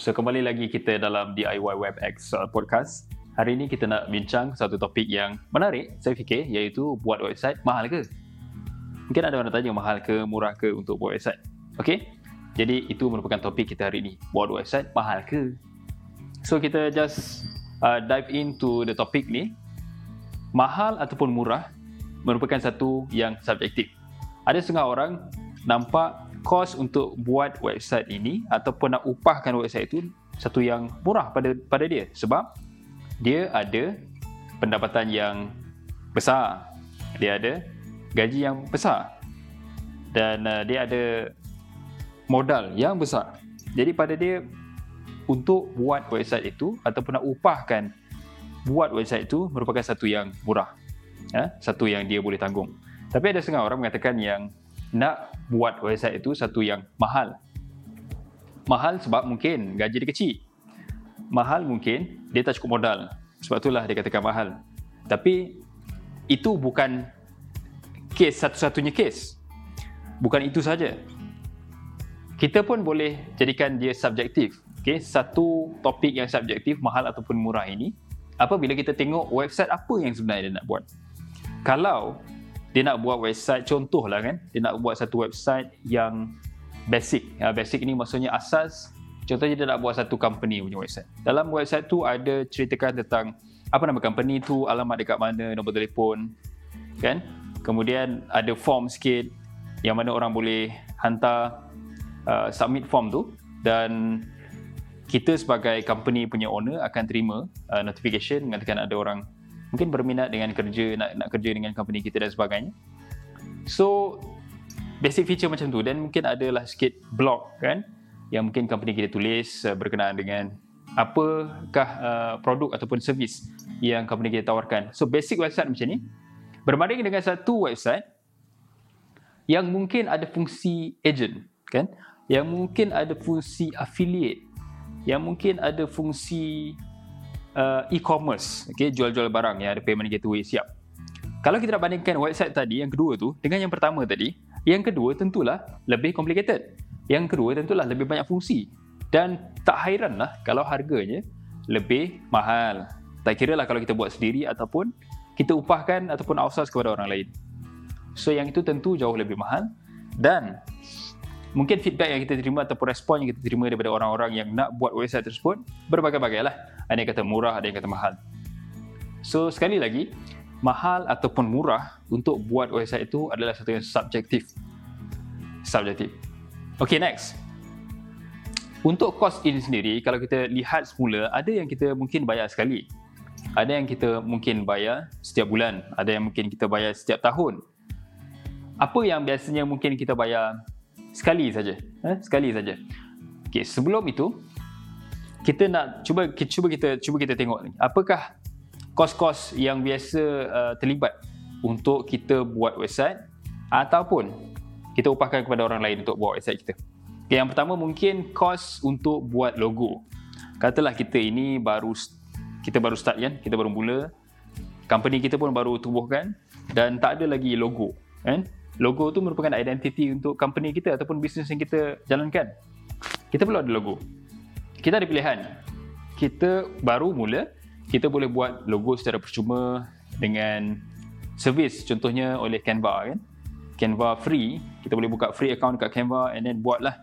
So kembali lagi kita dalam DIY WebX uh, podcast. Hari ini kita nak bincang satu topik yang menarik saya fikir iaitu buat website mahal ke? Mungkin ada orang tanya mahal ke, murah ke untuk buat website. Okay? Jadi itu merupakan topik kita hari ini. Buat website mahal ke? So kita just uh, dive into the topic ni. Mahal ataupun murah merupakan satu yang subjektif. Ada setengah orang nampak kos untuk buat website ini ataupun nak upahkan website itu satu yang murah pada pada dia sebab dia ada pendapatan yang besar. Dia ada gaji yang besar. Dan uh, dia ada modal yang besar. Jadi pada dia untuk buat website itu ataupun nak upahkan buat website itu merupakan satu yang murah. Ya, satu yang dia boleh tanggung. Tapi ada setengah orang mengatakan yang nak buat website itu satu yang mahal. Mahal sebab mungkin gaji dia kecil. Mahal mungkin dia tak cukup modal. Sebab itulah dia katakan mahal. Tapi itu bukan kes satu-satunya kes. Bukan itu saja kita pun boleh jadikan dia subjektif. Okay, satu topik yang subjektif, mahal ataupun murah ini, apabila kita tengok website apa yang sebenarnya dia nak buat. Kalau dia nak buat website, contohlah kan, dia nak buat satu website yang basic. Ya, basic ini maksudnya asas, contohnya dia nak buat satu company punya website. Dalam website tu ada ceritakan tentang apa nama company tu, alamat dekat mana, nombor telefon, kan? Kemudian ada form sikit yang mana orang boleh hantar uh, submit form tu dan kita sebagai company punya owner akan terima uh, notification mengatakan ada orang mungkin berminat dengan kerja nak nak kerja dengan company kita dan sebagainya. So basic feature macam tu dan mungkin adalah sikit blog kan yang mungkin company kita tulis uh, berkenaan dengan apakah uh, produk ataupun servis yang company kita tawarkan. So basic website macam ni berbanding dengan satu website yang mungkin ada fungsi agent kan yang mungkin ada fungsi affiliate yang mungkin ada fungsi uh, e-commerce. Okay, jual-jual barang yang ada payment gateway siap. Kalau kita nak bandingkan website tadi yang kedua tu dengan yang pertama tadi yang kedua tentulah lebih complicated. Yang kedua tentulah lebih banyak fungsi. Dan tak hairanlah kalau harganya lebih mahal. Tak kira lah kalau kita buat sendiri ataupun kita upahkan ataupun outsource kepada orang lain. So yang itu tentu jauh lebih mahal. Dan mungkin feedback yang kita terima ataupun respon yang kita terima daripada orang-orang yang nak buat website tersebut berbagai-bagai lah. Ada yang kata murah, ada yang kata mahal. So sekali lagi, mahal ataupun murah untuk buat website itu adalah satu yang subjektif. Subjektif. Okay, next. Untuk kos ini sendiri, kalau kita lihat semula, ada yang kita mungkin bayar sekali. Ada yang kita mungkin bayar setiap bulan. Ada yang mungkin kita bayar setiap tahun. Apa yang biasanya mungkin kita bayar sekali saja. Eh? sekali saja. Okey sebelum itu kita nak cuba kita cuba kita cuba kita tengok ni. Apakah kos-kos yang biasa uh, terlibat untuk kita buat website ataupun kita upahkan kepada orang lain untuk buat website kita? Okay, yang pertama mungkin kos untuk buat logo. Katalah kita ini baru kita baru start kan? Kita baru mula. Company kita pun baru tubuhkan dan tak ada lagi logo kan logo tu merupakan identiti untuk company kita ataupun bisnes yang kita jalankan. Kita perlu ada logo. Kita ada pilihan. Kita baru mula, kita boleh buat logo secara percuma dengan servis contohnya oleh Canva kan. Canva free, kita boleh buka free account dekat Canva and then buatlah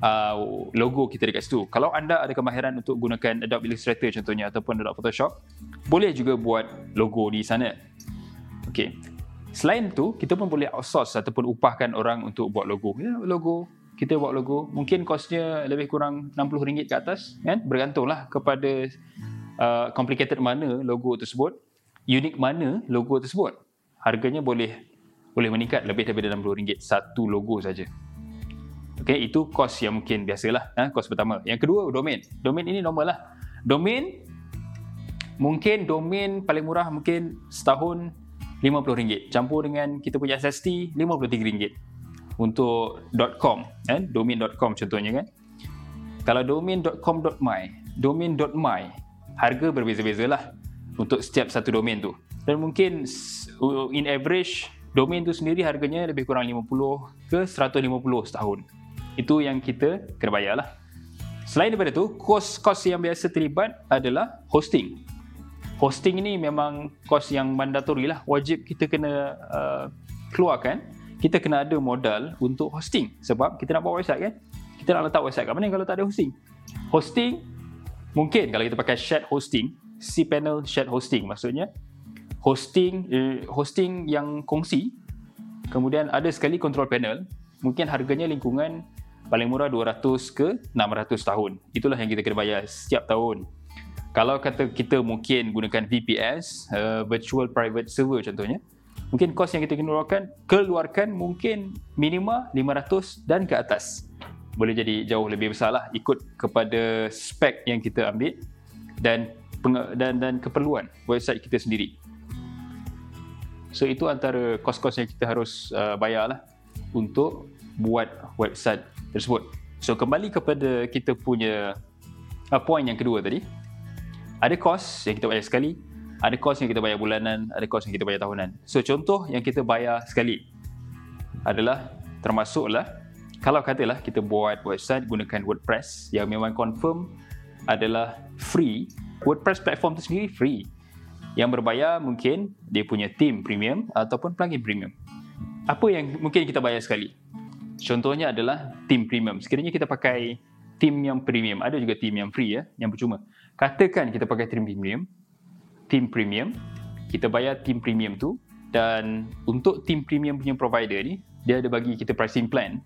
uh, logo kita dekat situ. Kalau anda ada kemahiran untuk gunakan Adobe Illustrator contohnya ataupun Adobe Photoshop, boleh juga buat logo di sana. Okay. Selain tu, kita pun boleh outsource ataupun upahkan orang untuk buat logo. Ya, logo. Kita buat logo. Mungkin kosnya lebih kurang RM60 ke atas. Kan? Bergantunglah kepada uh, complicated mana logo tersebut. Unik mana logo tersebut. Harganya boleh boleh meningkat lebih daripada RM60 satu logo saja. Okay, itu kos yang mungkin biasalah. Ha? Kos pertama. Yang kedua, domain. Domain ini normal lah. Domain, mungkin domain paling murah mungkin setahun RM50 campur dengan kita punya SST RM53 untuk .com kan domain.com contohnya kan. Kalau domain.com.my domain.my harga berbeza-beza lah untuk setiap satu domain tu. Dan mungkin in average domain tu sendiri harganya lebih kurang 50 ke 150 setahun. Itu yang kita kena bayar lah Selain daripada tu, kos-kos yang biasa terlibat adalah hosting. Hosting ini memang kos yang mandatory lah. Wajib kita kena uh, keluarkan. Kita kena ada modal untuk hosting. Sebab kita nak buat website kan. Kita nak letak website kat mana kalau tak ada hosting. Hosting, mungkin kalau kita pakai shared hosting, cPanel shared hosting maksudnya. Hosting eh, hosting yang kongsi. Kemudian ada sekali control panel. Mungkin harganya lingkungan paling murah 200 ke 600 tahun. Itulah yang kita kena bayar setiap tahun. Kalau kata kita mungkin gunakan VPS, uh, virtual private server contohnya, mungkin kos yang kita keluarkan, keluarkan mungkin minima 500 dan ke atas. Boleh jadi jauh lebih besar lah ikut kepada spek yang kita ambil dan dan dan keperluan website kita sendiri. So itu antara kos-kos yang kita harus uh, bayar lah untuk buat website tersebut. So kembali kepada kita punya uh, point yang kedua tadi. Ada kos yang kita bayar sekali, ada kos yang kita bayar bulanan, ada kos yang kita bayar tahunan. So contoh yang kita bayar sekali adalah termasuklah kalau katalah kita buat website gunakan WordPress yang memang confirm adalah free. WordPress platform tu sendiri free. Yang berbayar mungkin dia punya theme premium ataupun plugin premium. Apa yang mungkin kita bayar sekali? Contohnya adalah team premium. Sekiranya kita pakai team yang premium, ada juga team yang free ya, yang percuma. Katakan kita pakai team premium, team premium, kita bayar team premium tu dan untuk team premium punya provider ni, dia ada bagi kita pricing plan.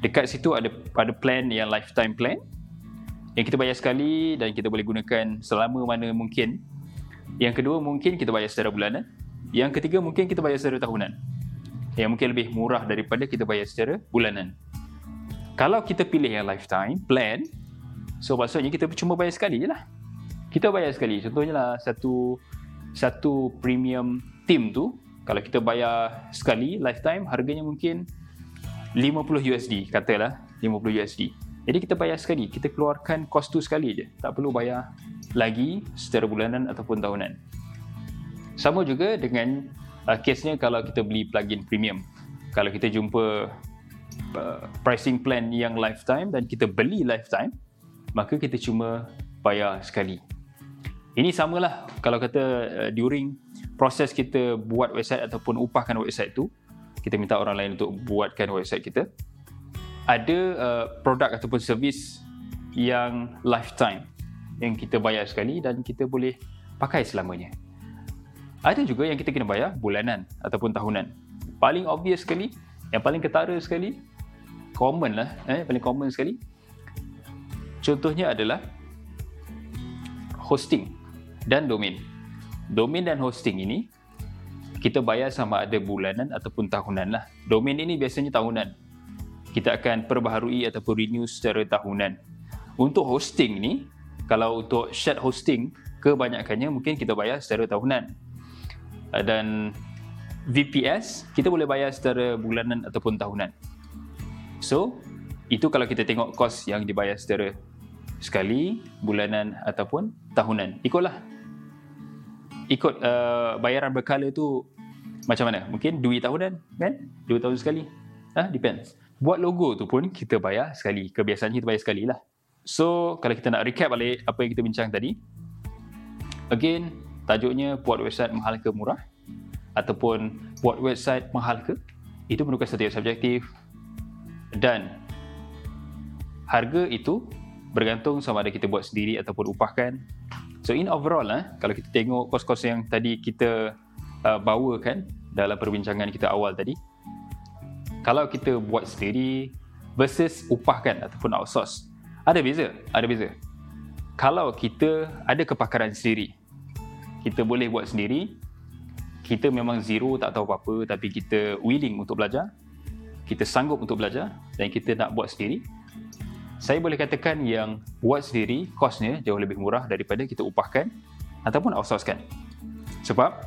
Dekat situ ada ada plan yang lifetime plan yang kita bayar sekali dan kita boleh gunakan selama mana mungkin. Yang kedua mungkin kita bayar secara bulanan. Yang ketiga mungkin kita bayar secara tahunan yang mungkin lebih murah daripada kita bayar secara bulanan. Kalau kita pilih yang lifetime plan, so maksudnya kita cuma bayar sekali je lah. Kita bayar sekali. Contohnya lah satu satu premium team tu, kalau kita bayar sekali lifetime, harganya mungkin 50 USD, katalah 50 USD. Jadi kita bayar sekali, kita keluarkan kos tu sekali je. Tak perlu bayar lagi secara bulanan ataupun tahunan. Sama juga dengan uh, case-nya kalau kita beli plugin premium. Kalau kita jumpa uh, pricing plan yang lifetime dan kita beli lifetime, maka kita cuma bayar sekali. Ini samalah kalau kata uh, during proses kita buat website ataupun upahkan website tu, kita minta orang lain untuk buatkan website kita. Ada uh, produk ataupun servis yang lifetime yang kita bayar sekali dan kita boleh pakai selamanya. Ada juga yang kita kena bayar bulanan ataupun tahunan. Paling obvious sekali, yang paling ketara sekali, common lah, eh, paling common sekali. Contohnya adalah hosting dan domain. Domain dan hosting ini kita bayar sama ada bulanan ataupun tahunan lah. Domain ini biasanya tahunan. Kita akan perbaharui ataupun renew secara tahunan. Untuk hosting ni, kalau untuk shared hosting, kebanyakannya mungkin kita bayar secara tahunan. Dan VPS kita boleh bayar secara bulanan ataupun tahunan. So, itu kalau kita tengok kos yang dibayar secara sekali, bulanan ataupun tahunan. Ikutlah. Ikut uh, bayaran berkala tu macam mana? Mungkin dua tahunan kan? Dua tahun sekali. Ah, ha? depends. Buat logo tu pun kita bayar sekali. Kebiasaannya kita bayar sekali lah. So, kalau kita nak recap balik apa yang kita bincang tadi. Again, tajuknya buat website mahal ke murah ataupun buat website mahal ke itu merupakan yang subjektif dan harga itu bergantung sama ada kita buat sendiri ataupun upahkan. So in overall lah kalau kita tengok kos-kos yang tadi kita uh, bawakan dalam perbincangan kita awal tadi kalau kita buat sendiri versus upahkan ataupun outsource ada beza ada beza. Kalau kita ada kepakaran sendiri kita boleh buat sendiri kita memang zero tak tahu apa-apa tapi kita willing untuk belajar kita sanggup untuk belajar dan kita nak buat sendiri saya boleh katakan yang buat sendiri kosnya jauh lebih murah daripada kita upahkan ataupun outsourcekan. Sebab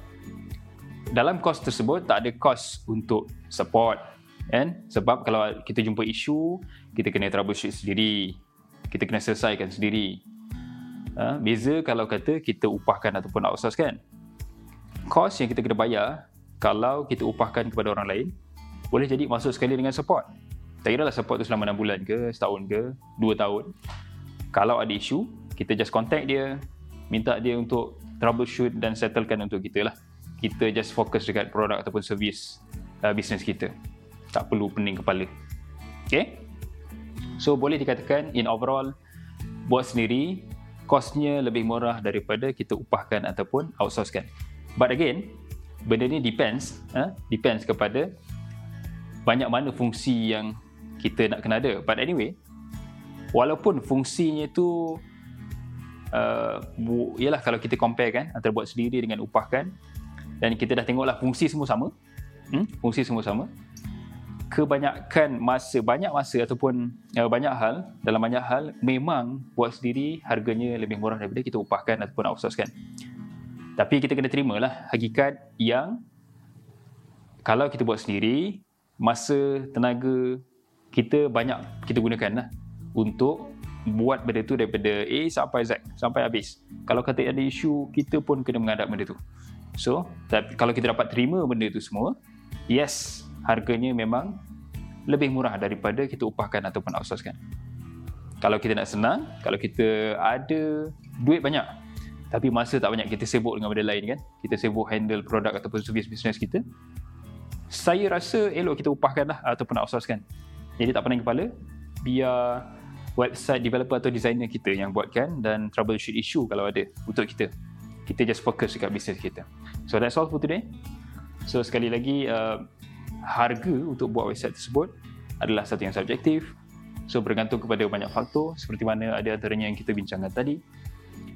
dalam kos tersebut tak ada kos untuk support kan? Sebab kalau kita jumpa isu kita kena troubleshoot sendiri kita kena selesaikan sendiri. Ha, beza kalau kata kita upahkan ataupun outsource kan. Kos yang kita kena bayar kalau kita upahkan kepada orang lain boleh jadi masuk sekali dengan support. Tak kira lah support tu selama 6 bulan ke, setahun ke, 2 tahun. Kalau ada isu, kita just contact dia, minta dia untuk troubleshoot dan settlekan untuk kita lah. Kita just fokus dekat produk ataupun servis uh, bisnes kita. Tak perlu pening kepala. Okay? So, boleh dikatakan in overall, buat sendiri, kosnya lebih murah daripada kita upahkan ataupun outsourcekan. But again, benda ni depends, uh, depends kepada banyak mana fungsi yang kita nak kena ada. But anyway, walaupun fungsinya tu uh, bu, yalah kalau kita compare kan antara buat sendiri dengan upahkan dan kita dah tengoklah fungsi semua sama hmm? fungsi semua sama kebanyakan masa banyak masa ataupun uh, banyak hal dalam banyak hal memang buat sendiri harganya lebih murah daripada kita upahkan ataupun outsourcekan tapi kita kena terimalah hakikat yang kalau kita buat sendiri masa tenaga kita banyak kita gunakan lah untuk buat benda tu daripada A sampai Z sampai habis. Kalau kata ada isu, kita pun kena menghadap benda tu. So, tapi kalau kita dapat terima benda tu semua, yes, harganya memang lebih murah daripada kita upahkan ataupun outsourcekan. Kalau kita nak senang, kalau kita ada duit banyak, tapi masa tak banyak kita sibuk dengan benda lain kan, kita sibuk handle produk ataupun servis bisnes kita, saya rasa elok kita upahkan lah ataupun outsourcekan. Jadi tak pening kepala, biar website developer atau designer kita yang buatkan dan troubleshoot issue kalau ada untuk kita. Kita just fokus dekat bisnes kita. So that's all for today. So sekali lagi uh, harga untuk buat website tersebut adalah satu yang subjektif. So bergantung kepada banyak faktor seperti mana ada antaranya yang kita bincangkan tadi.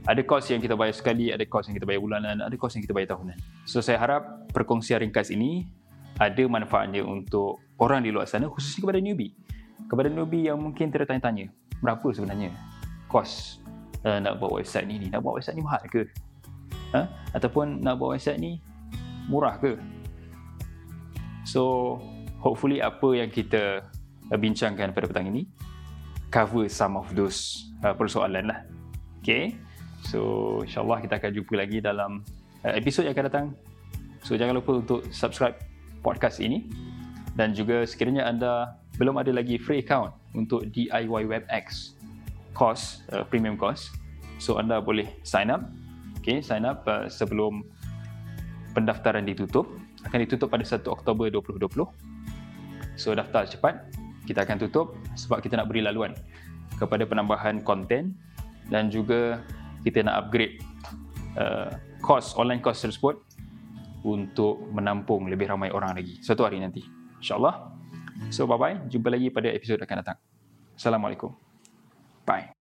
Ada kos yang kita bayar sekali, ada kos yang kita bayar bulanan, ada kos yang kita bayar tahunan. So saya harap perkongsian ringkas ini ada manfaatnya untuk orang di luar sana khususnya kepada newbie. Kepada newbie yang mungkin tertanya-tanya, berapa sebenarnya kos uh, nak buat website ni, ni? Nak buat website ni mahal ke? Ha? ataupun nak buat website ni murah ke? So hopefully apa yang kita uh, bincangkan pada petang ini cover some of those uh, persoalan lah. Okay? So insyaAllah kita akan jumpa lagi dalam uh, episod yang akan datang. So jangan lupa untuk subscribe podcast ini dan juga sekiranya anda belum ada lagi free account untuk DIY WebX course, uh, premium course. So anda boleh sign up. Okay, sign up uh, sebelum pendaftaran ditutup. Akan ditutup pada 1 Oktober 2020. So daftar cepat. Kita akan tutup sebab kita nak beri laluan kepada penambahan konten dan juga kita nak upgrade uh, course, online course tersebut untuk menampung lebih ramai orang lagi satu hari nanti. InsyaAllah. So bye bye. Jumpa lagi pada episod akan datang. Assalamualaikum. Bye.